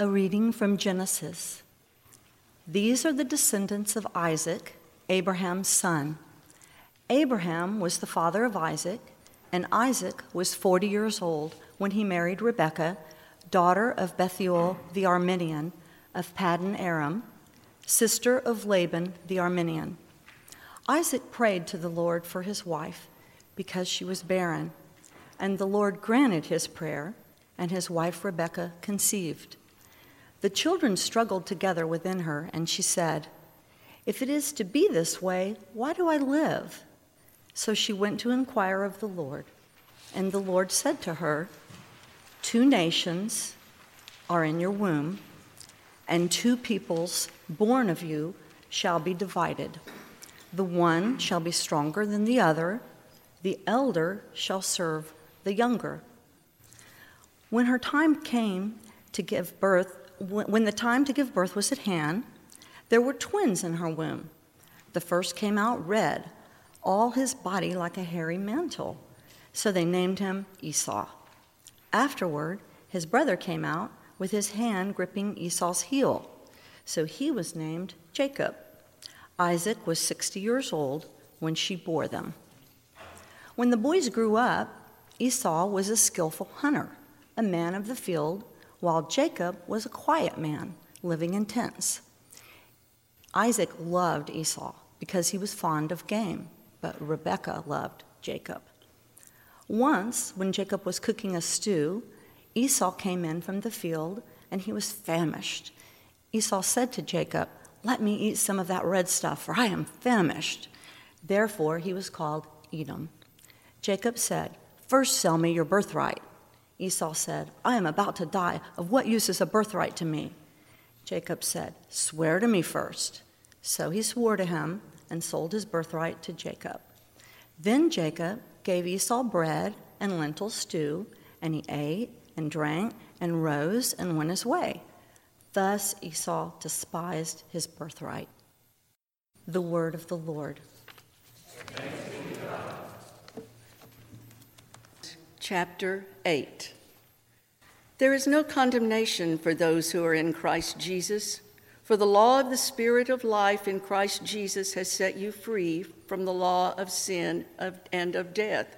A reading from Genesis. These are the descendants of Isaac, Abraham's son. Abraham was the father of Isaac, and Isaac was 40 years old when he married Rebekah, daughter of Bethuel the Aramean of Paddan Aram, sister of Laban the Aramean. Isaac prayed to the Lord for his wife because she was barren, and the Lord granted his prayer, and his wife Rebekah conceived. The children struggled together within her, and she said, If it is to be this way, why do I live? So she went to inquire of the Lord. And the Lord said to her, Two nations are in your womb, and two peoples born of you shall be divided. The one shall be stronger than the other, the elder shall serve the younger. When her time came to give birth, when the time to give birth was at hand, there were twins in her womb. The first came out red, all his body like a hairy mantle. So they named him Esau. Afterward, his brother came out with his hand gripping Esau's heel. So he was named Jacob. Isaac was 60 years old when she bore them. When the boys grew up, Esau was a skillful hunter, a man of the field while Jacob was a quiet man living in tents. Isaac loved Esau because he was fond of game, but Rebekah loved Jacob. Once, when Jacob was cooking a stew, Esau came in from the field and he was famished. Esau said to Jacob, Let me eat some of that red stuff, for I am famished. Therefore, he was called Edom. Jacob said, First sell me your birthright. Esau said, I am about to die. Of what use is a birthright to me? Jacob said, Swear to me first. So he swore to him and sold his birthright to Jacob. Then Jacob gave Esau bread and lentil stew, and he ate and drank and rose and went his way. Thus Esau despised his birthright. The word of the Lord. Chapter 8. There is no condemnation for those who are in Christ Jesus, for the law of the Spirit of life in Christ Jesus has set you free from the law of sin and of death.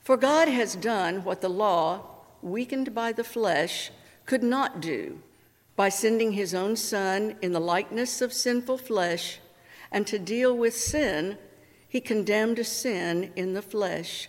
For God has done what the law, weakened by the flesh, could not do by sending his own Son in the likeness of sinful flesh, and to deal with sin, he condemned sin in the flesh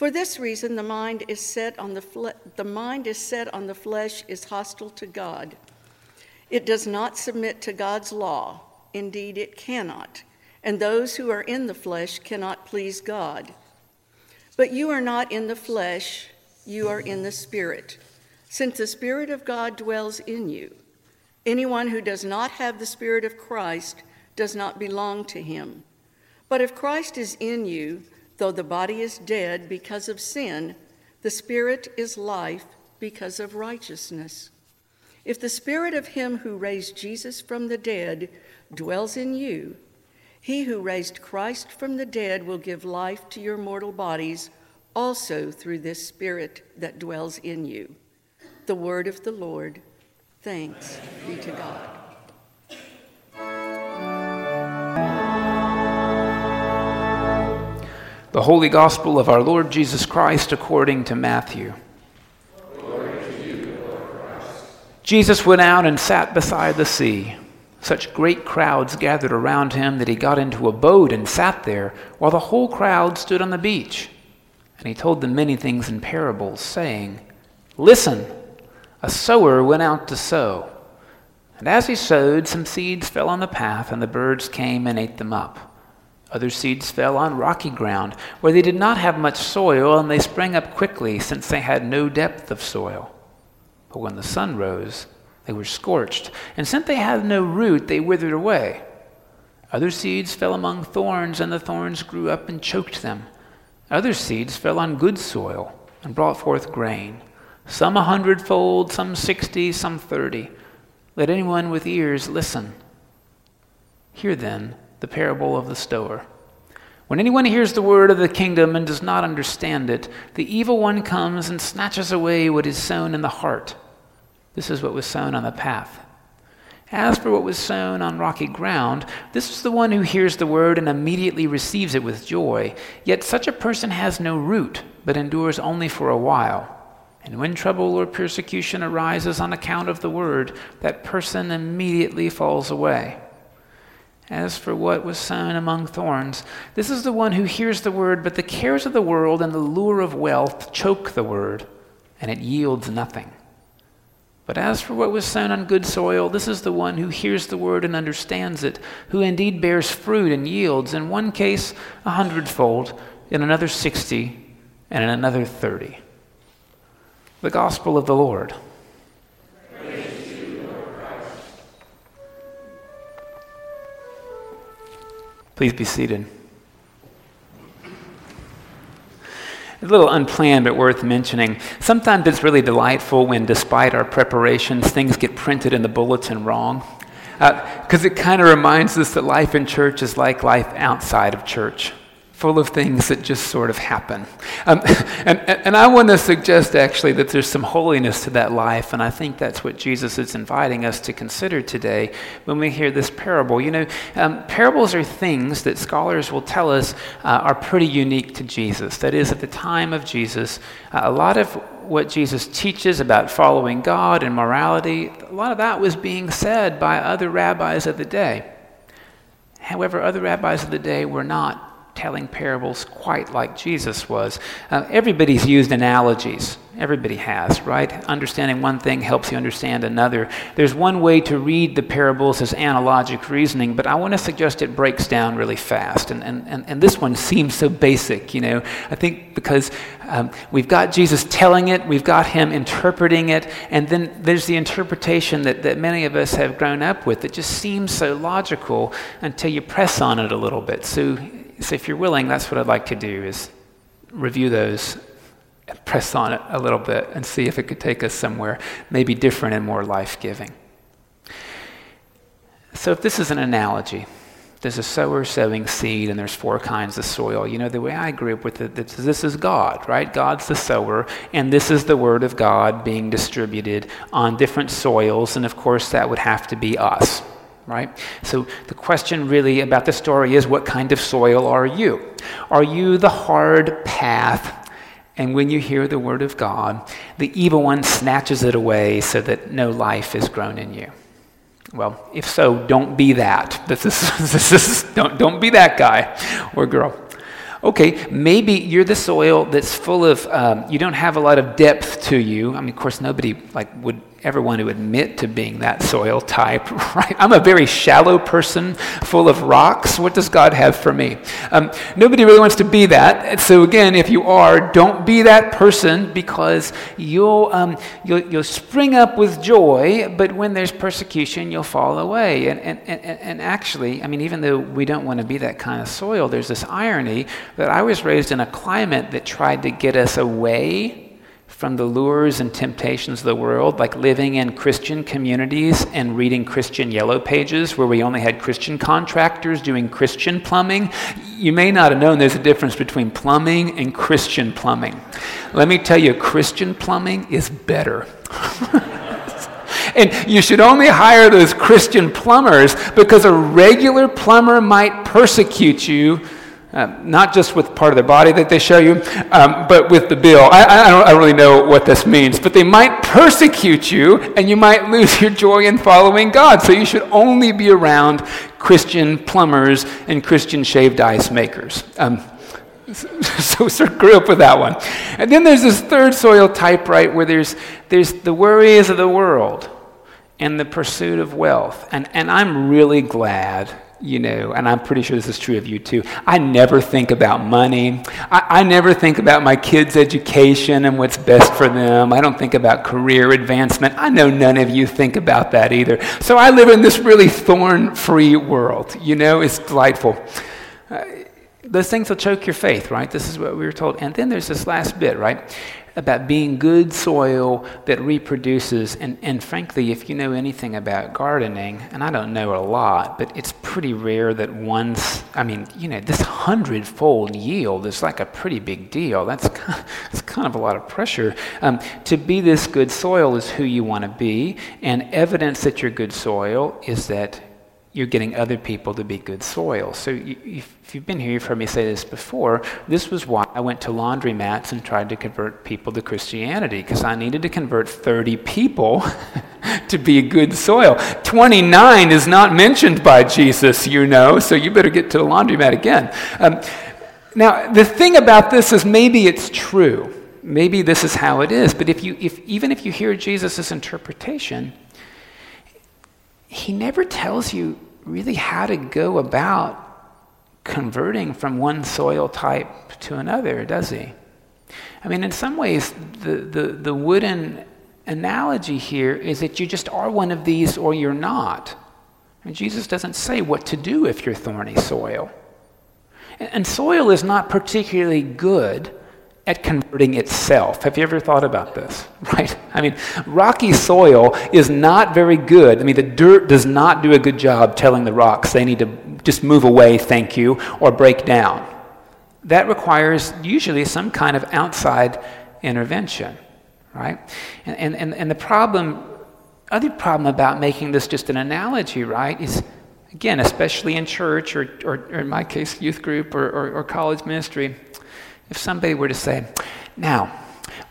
For this reason, the mind is set on the, fle- the mind is set on the flesh is hostile to God. It does not submit to God's law. Indeed, it cannot. And those who are in the flesh cannot please God. But you are not in the flesh, you are in the Spirit, since the Spirit of God dwells in you. Anyone who does not have the Spirit of Christ does not belong to him. But if Christ is in you, Though the body is dead because of sin, the spirit is life because of righteousness. If the spirit of him who raised Jesus from the dead dwells in you, he who raised Christ from the dead will give life to your mortal bodies also through this spirit that dwells in you. The word of the Lord. Thanks be to God. The Holy Gospel of our Lord Jesus Christ according to Matthew. To you, Jesus went out and sat beside the sea. Such great crowds gathered around him that he got into a boat and sat there, while the whole crowd stood on the beach. And he told them many things in parables, saying, Listen, a sower went out to sow. And as he sowed, some seeds fell on the path, and the birds came and ate them up. Other seeds fell on rocky ground, where they did not have much soil, and they sprang up quickly, since they had no depth of soil. But when the sun rose, They were scorched, and since they had no root, they withered away. Other seeds fell among thorns, and the thorns grew up and choked them. Other seeds fell on good soil and brought forth grain, some a hundredfold, some sixty, some thirty. Let anyone with ears listen. Hear then the parable of the sower. When anyone hears the word of the kingdom and does not understand it, the evil one comes and snatches away what is sown in the heart. This is what was sown on the path. As for what was sown on rocky ground, this is the one who hears the word and immediately receives it with joy. Yet such a person has no root, but endures only for a while. And when trouble or persecution arises on account of the word, that person immediately falls away. As for what was sown among thorns, this is the one who hears the word, but the cares of the world and the lure of wealth choke the word, and it yields nothing. But as for what was sown on good soil, this is the one who hears the word and understands it, who indeed bears fruit and yields, in one case a hundredfold, in another sixty, and in another thirty. The Gospel of the Lord. Please be seated. A little unplanned, but worth mentioning. Sometimes it's really delightful when, despite our preparations, things get printed in the bulletin wrong. Because uh, it kind of reminds us that life in church is like life outside of church full of things that just sort of happen. Um, and, and I want to suggest actually that there's some holiness to that life, and I think that's what Jesus is inviting us to consider today when we hear this parable. You know, um, parables are things that scholars will tell us uh, are pretty unique to Jesus. That is, at the time of Jesus, uh, a lot of what Jesus teaches about following God and morality, a lot of that was being said by other rabbis of the day. However, other rabbis of the day were not telling parables quite like Jesus was. Uh, everybody's used analogies. Everybody has, right? Understanding one thing helps you understand another. There's one way to read the parables as analogic reasoning, but I want to suggest it breaks down really fast. And, and, and, and this one seems so basic, you know. I think because um, we've got Jesus telling it, we've got him interpreting it, and then there's the interpretation that, that many of us have grown up with that just seems so logical until you press on it a little bit. So so if you're willing, that's what I'd like to do is review those, press on it a little bit, and see if it could take us somewhere maybe different and more life-giving. So if this is an analogy, there's a sower sowing seed, and there's four kinds of soil. You know, the way I grew up with it, this is God, right? God's the sower, and this is the Word of God being distributed on different soils, and of course, that would have to be us right? So the question really about the story is what kind of soil are you? Are you the hard path? And when you hear the word of God, the evil one snatches it away so that no life is grown in you. Well, if so, don't be that. This is, this is, don't, don't be that guy or girl. Okay, maybe you're the soil that's full of, um, you don't have a lot of depth to you. I mean, of course, nobody like would ever want to admit to being that soil type, right? I'm a very shallow person full of rocks. What does God have for me? Um, nobody really wants to be that. So again, if you are, don't be that person because you'll, um, you'll, you'll spring up with joy, but when there's persecution, you'll fall away. And, and, and, and actually, I mean, even though we don't want to be that kind of soil, there's this irony that I was raised in a climate that tried to get us away from the lures and temptations of the world, like living in Christian communities and reading Christian yellow pages where we only had Christian contractors doing Christian plumbing. You may not have known there's a difference between plumbing and Christian plumbing. Let me tell you, Christian plumbing is better. and you should only hire those Christian plumbers because a regular plumber might persecute you um, not just with part of their body that they show you, um, but with the bill. I, I, don't, I don't really know what this means, but they might persecute you and you might lose your joy in following God. So you should only be around Christian plumbers and Christian shaved ice makers. Um, so of grew up with that one. And then there's this third soil type, right, where there's, there's the worries of the world and the pursuit of wealth. And, and I'm really glad you know, and I'm pretty sure this is true of you too. I never think about money. I, I, never think about my kids' education and what's best for them. I don't think about career advancement. I know none of you think about that either. So I live in this really thorn free world. You know, it's delightful. Uh, those things will choke your faith, right? This is what we were told. And then there's this last bit, right? About being good soil that reproduces. And, and frankly, if you know anything about gardening, and I don't know a lot, but it's pretty rare that once, I mean, you know, this hundredfold yield is like a pretty big deal. That's kind of, that's kind of a lot of pressure. Um, to be this good soil is who you want to be, and evidence that you're good soil is that you're getting other people to be good soil. So you, if you've been here, you've heard me say this before. This was why I went to laundromats and tried to convert people to Christianity, because I needed to convert 30 people to be a good soil. 29 is not mentioned by Jesus, you know, so you better get to the laundromat again. Um, now, the thing about this is maybe it's true. Maybe this is how it is. But if you, if, even if you hear Jesus' interpretation, he never tells you really how to go about converting from one soil type to another, does he? I mean, in some ways, the, the, the wooden analogy here is that you just are one of these or you're not. And Jesus doesn't say what to do if you're thorny soil. And soil is not particularly good at converting itself. Have you ever thought about this? Right? I mean, rocky soil is not very good. I mean, the dirt does not do a good job telling the rocks they need to just move away, thank you, or break down. That requires usually some kind of outside intervention, right? And, and, and, the problem, other problem about making this just an analogy, right, is again, especially in church or, or, or in my case, youth group or, or, or college ministry, if somebody were to say, Now,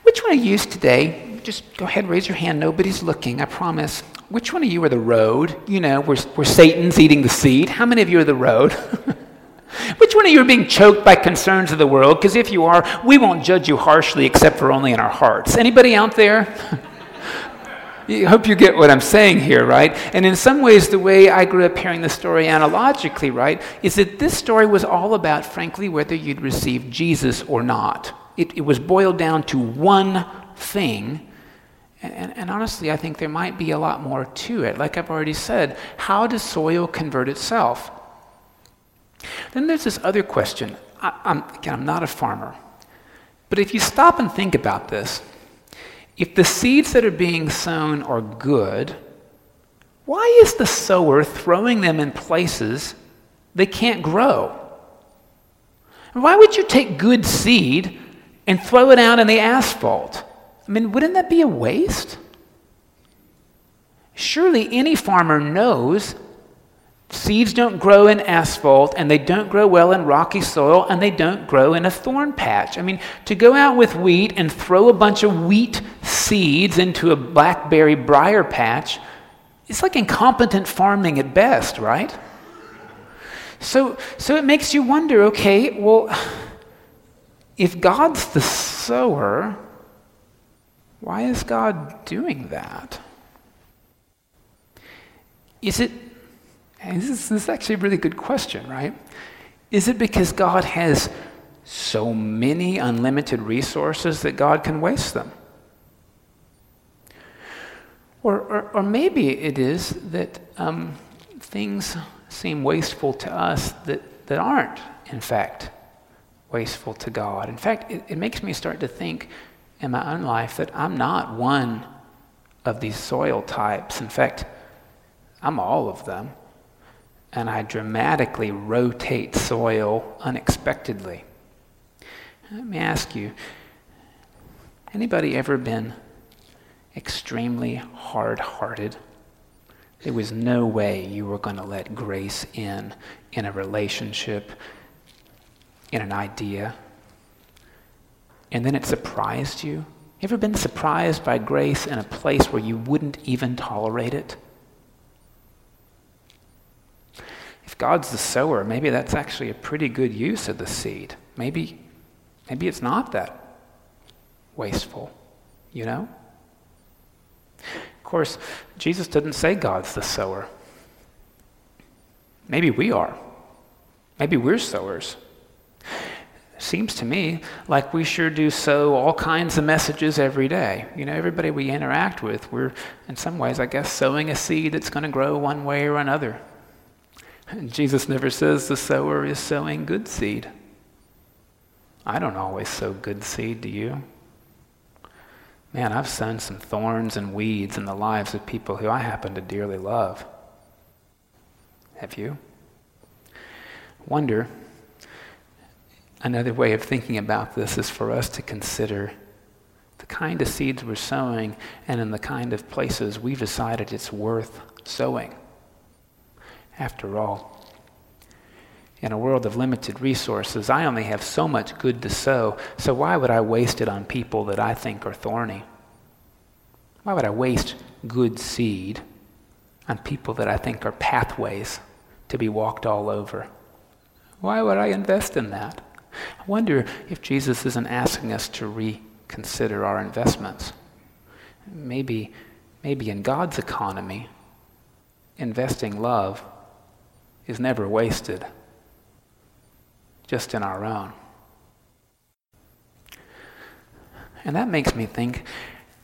which one of you today, just go ahead raise your hand, nobody's looking, I promise. Which one of you are the road? You know, where, where Satan's eating the seed? How many of you are the road? Which one of you are being choked by concerns of the world? Because if you are, we won't judge you harshly except for only in our hearts. Anybody out there? I hope you get what I'm saying here, right? And in some ways, the way I grew up hearing the story analogically, right, is that this story was all about, frankly, whether you'd received Jesus or not. It, it was boiled down to one thing. And, and, and honestly, I think there might be a lot more to it. Like I've already said, how does soil convert itself? Then there's this other question. I, I'm, again, I'm not a farmer. But if you stop and think about this, if the seeds that are being sown are good, why is the sower throwing them in places they can't grow? why would you take good seed and throw it out in the asphalt? I mean, wouldn't that be a waste? Surely any farmer knows Seeds don't grow in asphalt, and they don't grow well in rocky soil, and they don't grow in a thorn patch. I mean, to go out with wheat and throw a bunch of wheat seeds into a blackberry briar patch, it's like incompetent farming at best, right? So, so it makes you wonder okay, well, if God's the sower, why is God doing that? Is it and this is, this is actually a really good question, right? Is it because God has so many unlimited resources that God can waste them? Or, or, or maybe it is that um, things seem wasteful to us that, that aren't, in fact, wasteful to God. In fact, it, it makes me start to think in my own life that I'm not one of these soil types. In fact, I'm all of them and I dramatically rotate soil unexpectedly. Let me ask you anybody ever been extremely hard hearted? There was no way you were going to let grace in in a relationship, in an idea. And then it surprised you. You ever been surprised by grace in a place where you wouldn't even tolerate it? If God's the sower, maybe that's actually a pretty good use of the seed. Maybe, maybe it's not that wasteful, you know? Of course, Jesus didn't say God's the sower. Maybe we are. Maybe we're sowers. Seems to me like we sure do sow all kinds of messages every day. You know, everybody we interact with, we're in some ways, I guess, sowing a seed that's going to grow one way or another. And Jesus never says the sower is sowing good seed. I don't always sow good seed, do you? Man, I've sown some thorns and weeds in the lives of people who I happen to dearly love. Have you? Wonder, another way of thinking about this is for us to consider the kind of seeds we're sowing and in the kind of places we've decided it's worth sowing. After all, in a world of limited resources, I only have so much good to sow, so why would I waste it on people that I think are thorny? Why would I waste good seed on people that I think are pathways to be walked all over? Why would I invest in that? I wonder if Jesus isn't asking us to reconsider our investments. Maybe, maybe in God's economy, investing love is never wasted, just in our own. And that makes me think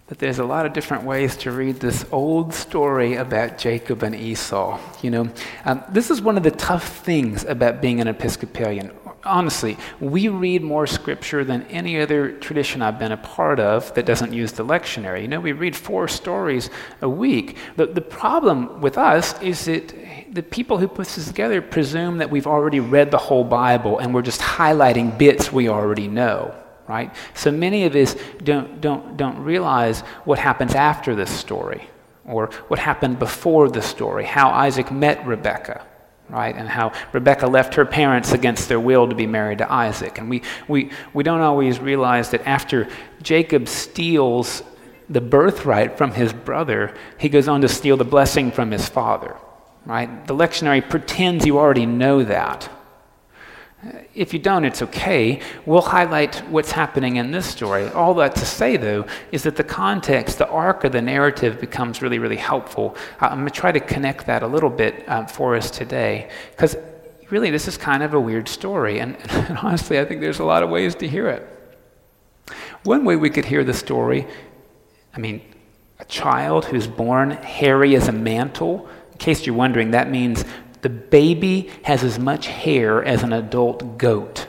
that there's a lot of different ways to read this old story about Jacob and Esau. You know, um, this is one of the tough things about being an Episcopalian. Honestly, we read more scripture than any other tradition I've been a part of that doesn't use the lectionary. You know, we read four stories a week. The, the problem with us is that the people who put this together presume that we've already read the whole Bible and we're just highlighting bits we already know right? So many of us don't, don't, don't realize what happens after this story or what happened before the story, how Isaac met Rebekah, right? And how Rebekah left her parents against their will to be married to Isaac. And we, we, we don't always realize that after Jacob steals the birthright from his brother, he goes on to steal the blessing from his father, right? The lectionary pretends you already know that. If you don't, it's okay. We'll highlight what's happening in this story. All that to say, though, is that the context, the arc of the narrative becomes really, really helpful. Uh, I'm going to try to connect that a little bit um, for us today, because really, this is kind of a weird story. And, and honestly, I think there's a lot of ways to hear it. One way we could hear the story, I mean, a child who's born hairy as a mantle. In case you're wondering, that means the baby has as much hair as an adult goat.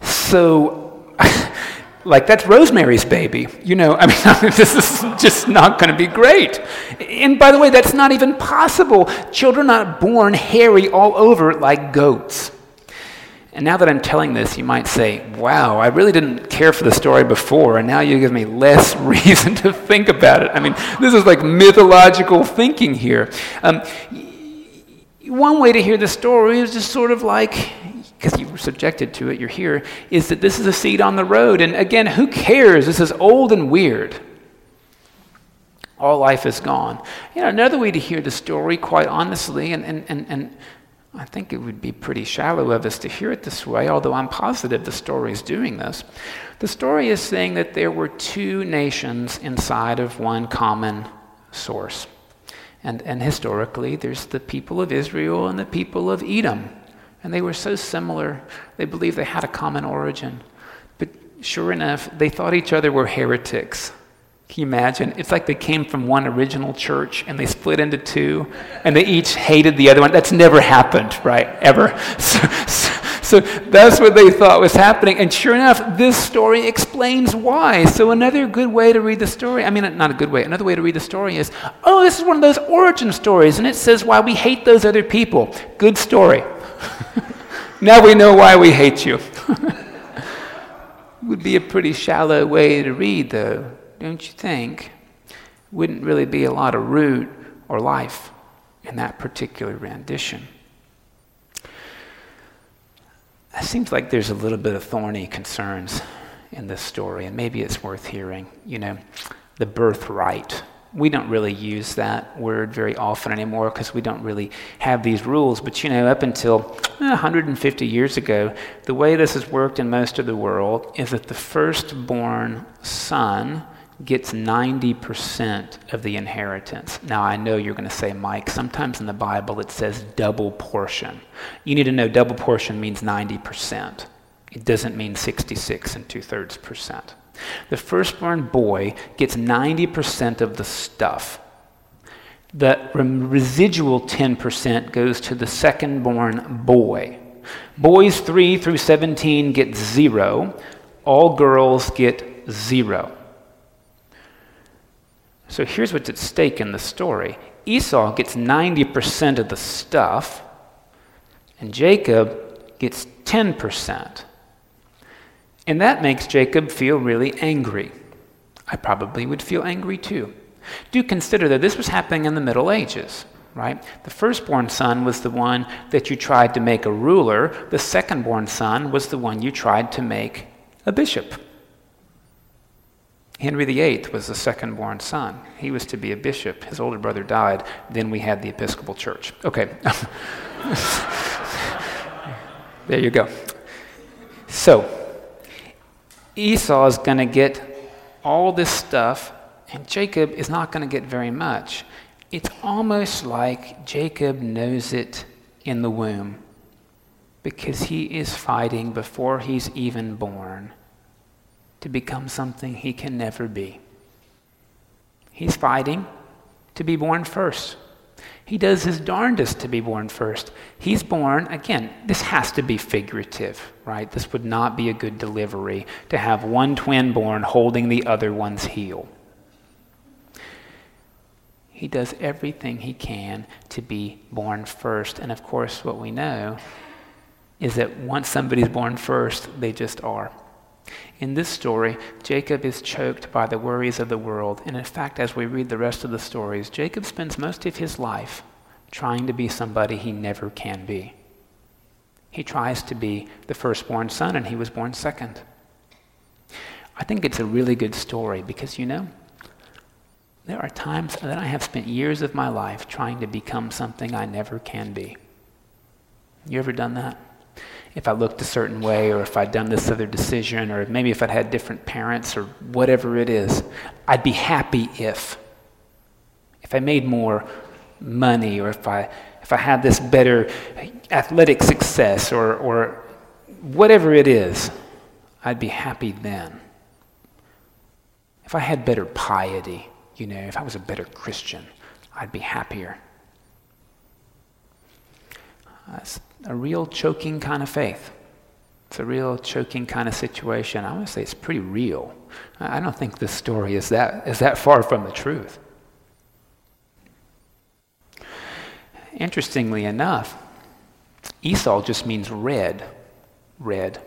So, like, that's Rosemary's baby. You know, I mean, this is just not going to be great. And by the way, that's not even possible. Children are not born hairy all over like goats. And now that I'm telling this, you might say, wow, I really didn't care for the story before, and now you give me less reason to think about it. I mean, this is like mythological thinking here. Um, one way to hear the story is just sort of like, because you were subjected to it, you're here, is that this is a seed on the road. And again, who cares? This is old and weird. All life is gone. You know, another way to hear the story, quite honestly, and, and, and, and I think it would be pretty shallow of us to hear it this way, although I'm positive the story is doing this. The story is saying that there were two nations inside of one common source. And, and historically, there's the people of Israel and the people of Edom. And they were so similar, they believed they had a common origin. But sure enough, they thought each other were heretics. Can you imagine? It's like they came from one original church and they split into two and they each hated the other one. That's never happened, right? Ever. So, so, so, that's what they thought was happening. And sure enough, this story explains why. So another good way to read the story, I mean, not a good way, another way to read the story is oh, this is one of those origin stories and it says why we hate those other people. Good story. now we know why we hate you. would be a pretty shallow way to read, though don't you think? Wouldn't really be a lot of root or life in that particular rendition. It seems like there's a little bit of thorny concerns in this story, and maybe it's worth hearing. You know, the birthright. We don't really use that word very often anymore because we don't really have these rules. But you know, up until 150 eh, years ago, the way this has worked in most of the world is that the firstborn son gets 90% of the inheritance. Now, I know you're going to say, Mike, sometimes in the Bible it says double portion. You need to know double portion means 90%. It doesn't mean 66 and two thirds percent. The firstborn boy gets 90% of the stuff. The residual 10% goes to the secondborn boy. Boys 3 through 17 get zero. All girls get zero. So here's what's at stake in the story Esau gets 90% of the stuff, and Jacob gets 10%. And that makes Jacob feel really angry. I probably would feel angry too. Do consider that this was happening in the Middle Ages, right? The firstborn son was the one that you tried to make a ruler, the secondborn son was the one you tried to make a bishop. Henry VIII was the second born son. He was to be a bishop. His older brother died. Then we had the Episcopal Church. Okay. there you go. So, Esau is going to get all this stuff, and Jacob is not going to get very much. It's almost like Jacob knows it in the womb because he is fighting before he's even born to become something he can never be. He's fighting to be born first. He does his darndest to be born first. He's born, again, this has to be figurative, right? This would not be a good delivery to have one twin born holding the other one's heel. He does everything he can to be born first. And of course, what we know is that once somebody's born first, they just are. In this story, Jacob is choked by the worries of the world. And in fact, as we read the rest of the stories, Jacob spends most of his life trying to be somebody he never can be. He tries to be the firstborn son, and he was born second. I think it's a really good story because, you know, there are times that I have spent years of my life trying to become something I never can be. You ever done that? If I looked a certain way or if I'd done this other decision or maybe if I'd had different parents or whatever it is. I'd be happy if. If I made more money or if I, if I had this better athletic success or, or whatever it is, I'd be happy then. If I had better piety, you know, if I was a better Christian, I'd be happier. Uh, That's a real choking kind of faith. It's a real choking kind of situation. I want to say it's pretty real. I don't think this story is that, is that far from the truth. Interestingly enough, Esau just means red. Red.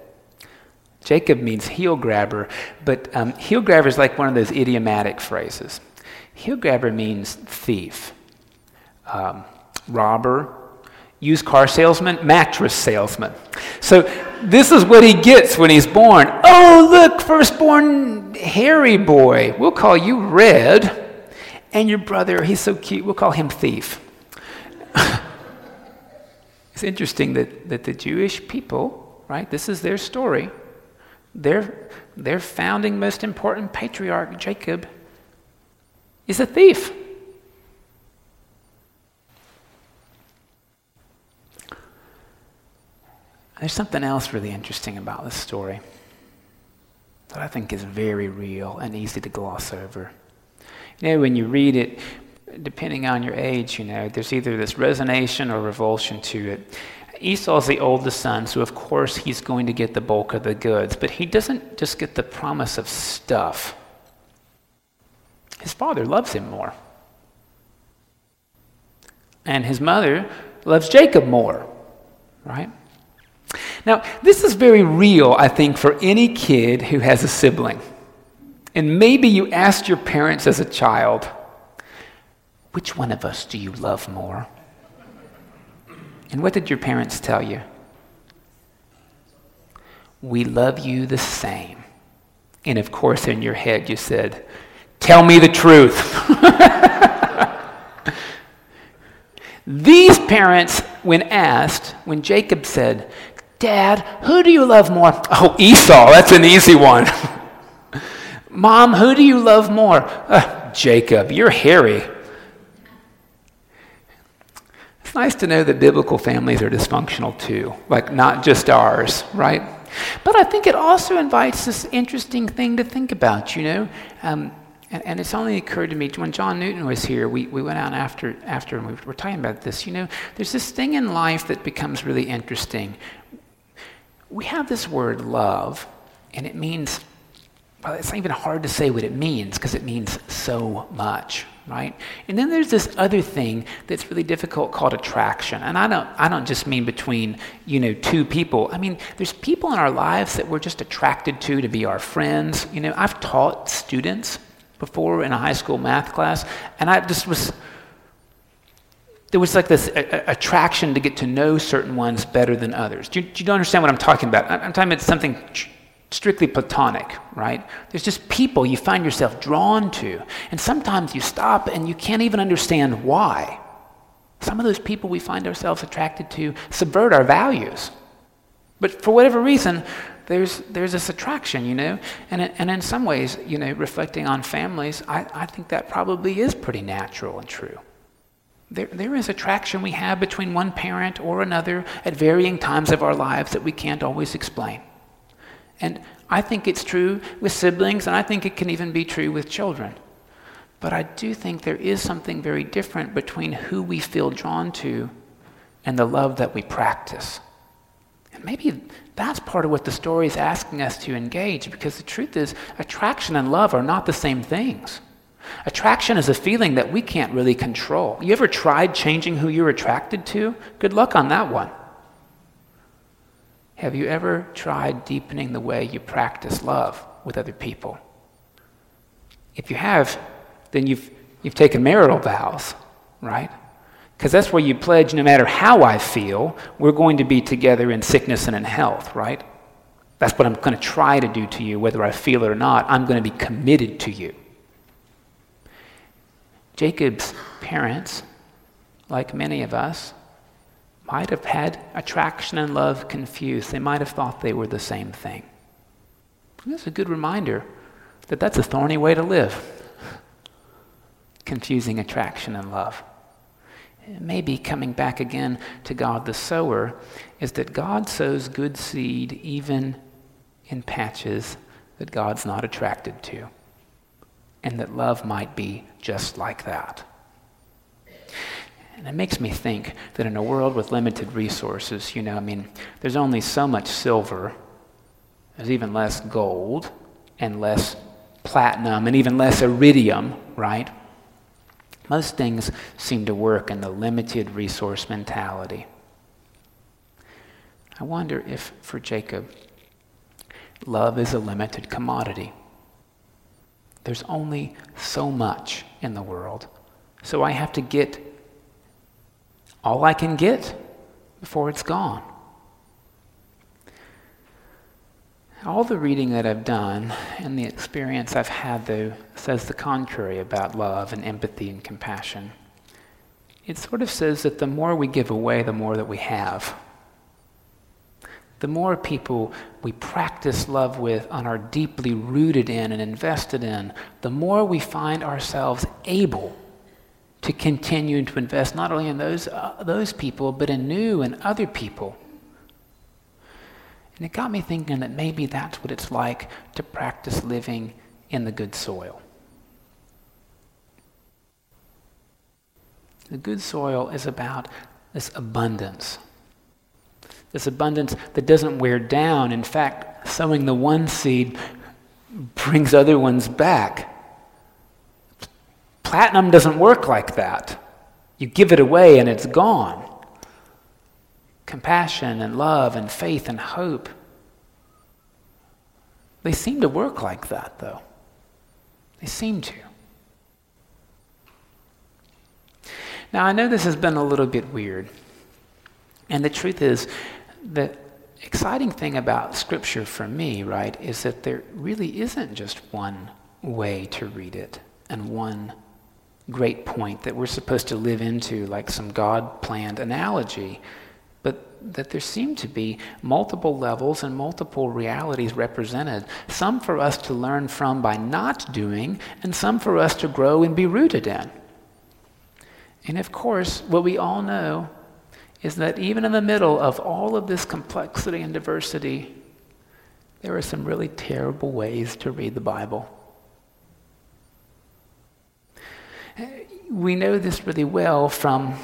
Jacob means heel grabber, but um, heel grabber is like one of those idiomatic phrases. Heel grabber means thief, um, robber, used car salesman, mattress salesman. So this is what he gets when he's born. Oh, look, firstborn hairy boy. We'll call you Red. And your brother, he's so cute, we'll call him Thief. it's interesting that, that the Jewish people, right, this is their story. Their, their founding, most important patriarch, Jacob, is a thief. There's something else really interesting about this story that I think is very real and easy to gloss over. You know, when you read it, depending on your age, you know, there's either this resonation or revulsion to it. Esau's the oldest son, so of course he's going to get the bulk of the goods, but he doesn't just get the promise of stuff. His father loves him more. And his mother loves Jacob more, right? Now, this is very real, I think, for any kid who has a sibling. And maybe you asked your parents as a child, which one of us do you love more? And what did your parents tell you? We love you the same. And of course, in your head, you said, Tell me the truth. These parents, when asked, when Jacob said, Dad, who do you love more? Oh, Esau, that's an easy one. Mom, who do you love more? Uh, Jacob, you're hairy. It's nice to know that biblical families are dysfunctional too, like not just ours, right? But I think it also invites this interesting thing to think about, you know? Um, and, and, it's only occurred to me when John Newton was here, we, we went out after, after and we were talking about this. You know, there's this thing in life that becomes really interesting. We have this word love, and it means, well, it's not even hard to say what it means because it means so much, right? And then there's this other thing that's really difficult called attraction. And I don't, I don't just mean between, you know, two people. I mean, there's people in our lives that we're just attracted to to be our friends. You know, I've taught students before in a high school math class, and I just was. There was like this a, a attraction to get to know certain ones better than others. Do you, do you understand what I'm talking about? I'm talking about something strictly platonic, right? There's just people you find yourself drawn to, and sometimes you stop and you can't even understand why. Some of those people we find ourselves attracted to subvert our values. But for whatever reason, there's, there's this attraction, you know? And, and in some ways, you know, reflecting on families, I, I think that probably is pretty natural and true. There, there is attraction we have between one parent or another at varying times of our lives that we can't always explain. And I think it's true with siblings, and I think it can even be true with children. But I do think there is something very different between who we feel drawn to and the love that we practice. And maybe that's part of what the story is asking us to engage because the truth is, attraction and love are not the same things. Attraction is a feeling that we can't really control. You ever tried changing who you're attracted to? Good luck on that one. Have you ever tried deepening the way you practice love with other people? If you have, then you've, you've taken marital vows, right? Because that's where you pledge no matter how I feel, we're going to be together in sickness and in health, right? That's what I'm going to try to do to you, whether I feel it or not. I'm going to be committed to you. Jacob's parents, like many of us, might have had attraction and love confused. They might have thought they were the same thing. This is a good reminder that that's a thorny way to live, confusing attraction and love maybe coming back again to God the sower, is that God sows good seed even in patches that God's not attracted to. And that love might be just like that. And it makes me think that in a world with limited resources, you know, I mean, there's only so much silver, there's even less gold, and less platinum, and even less iridium, right? Most things seem to work in the limited resource mentality. I wonder if, for Jacob, love is a limited commodity. There's only so much in the world, so I have to get all I can get before it's gone. All the reading that I've done and the experience I've had, though, says the contrary about love and empathy and compassion. It sort of says that the more we give away, the more that we have. The more people we practice love with and are deeply rooted in and invested in, the more we find ourselves able to continue to invest not only in those, uh, those people, but in new and other people and it got me thinking that maybe that's what it's like to practice living in the good soil. The good soil is about this abundance. This abundance that doesn't wear down. In fact, sowing the one seed brings other ones back. Platinum doesn't work like that. You give it away and it's gone compassion and love and faith and hope. They seem to work like that, though. They seem to. Now, I know this has been a little bit weird. And the truth is, the exciting thing about Scripture for me, right, is that there really isn't just one way to read it and one great point that we're supposed to live into like some God planned analogy. but that there seem to be multiple levels and multiple realities represented, some for us to learn from by not doing, and some for us to grow and be rooted in. And of course, what we all know is that even in the middle of all of this complexity and diversity, there are some really terrible ways to read the Bible. We know this really well from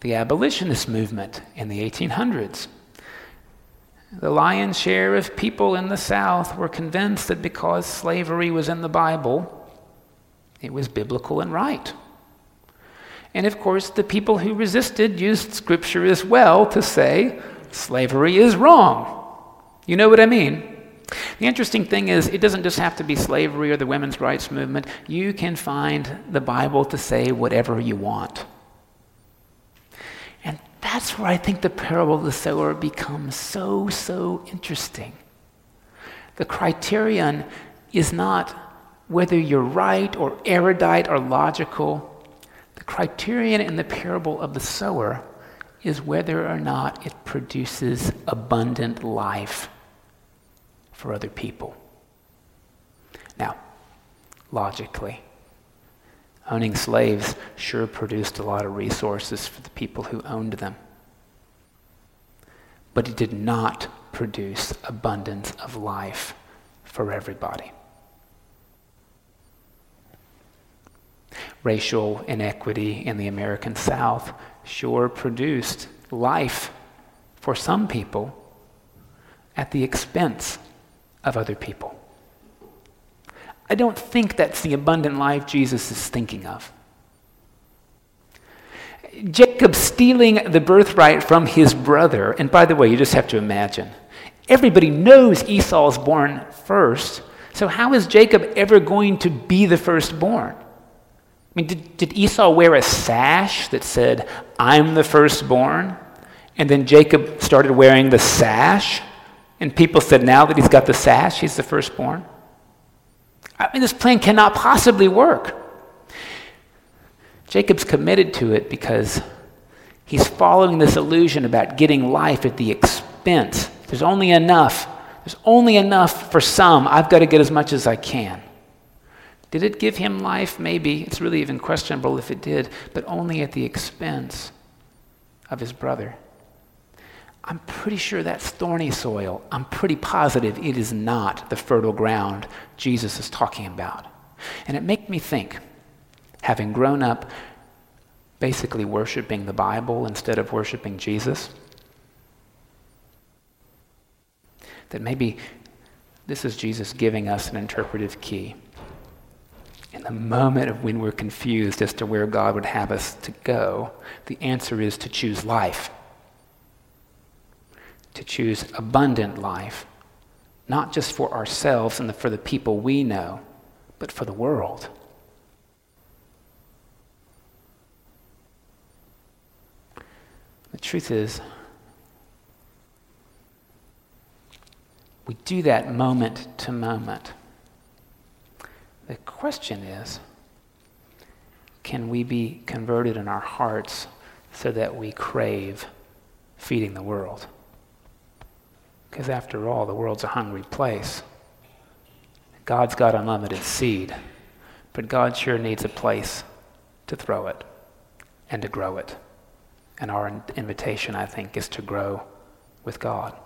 the abolitionist movement in the 1800s. The lion's share of people in the South were convinced that because slavery was in the Bible, it was biblical and right. And of course, the people who resisted used Scripture as well to say slavery is wrong. You know what I mean? The interesting thing is, it doesn't just have to be slavery or the women's rights movement. You can find the Bible to say whatever you want. And that's where I think the parable of the sower becomes so, so interesting. The criterion is not whether you're right or erudite or logical. The criterion in the parable of the sower is whether or not it produces abundant life for other people. Now, logically, owning slaves sure produced a lot of resources for the people who owned them. But it did not produce abundance of life for everybody. Racial inequity in the American South sure produced life for some people at the expense of other people. I don't think that's the abundant life Jesus is thinking of. Jacob stealing the birthright from his brother, and by the way, you just have to imagine. Everybody knows Esau's born first, so how is Jacob ever going to be the firstborn? I mean, did, did Esau wear a sash that said, I'm the firstborn? And then Jacob started wearing the sash, and people said, now that he's got the sash, he's the firstborn? I mean, this plan cannot possibly work. Jacob's committed to it because he's following this illusion about getting life at the expense. There's only enough. There's only enough for some. I've got to get as much as I can. Did it give him life? Maybe. It's really even questionable if it did, but only at the expense of his brother. I'm pretty sure that's thorny soil. I'm pretty positive it is not the fertile ground Jesus is talking about. And it made me think, having grown up basically worshiping the Bible instead of worshiping Jesus, that maybe this is Jesus giving us an interpretive key the moment of when we're confused as to where God would have us to go, the answer is to choose life. To choose abundant life, not just for ourselves and for the people we know, but for the world. The truth is, we do that moment to moment. The question is can we be converted in our hearts so that we crave feeding the world? Because after all, the world's a hungry place. God's got unlimited seed, but God sure needs a place to throw it and to grow it. And our invitation, I think, is to grow with God.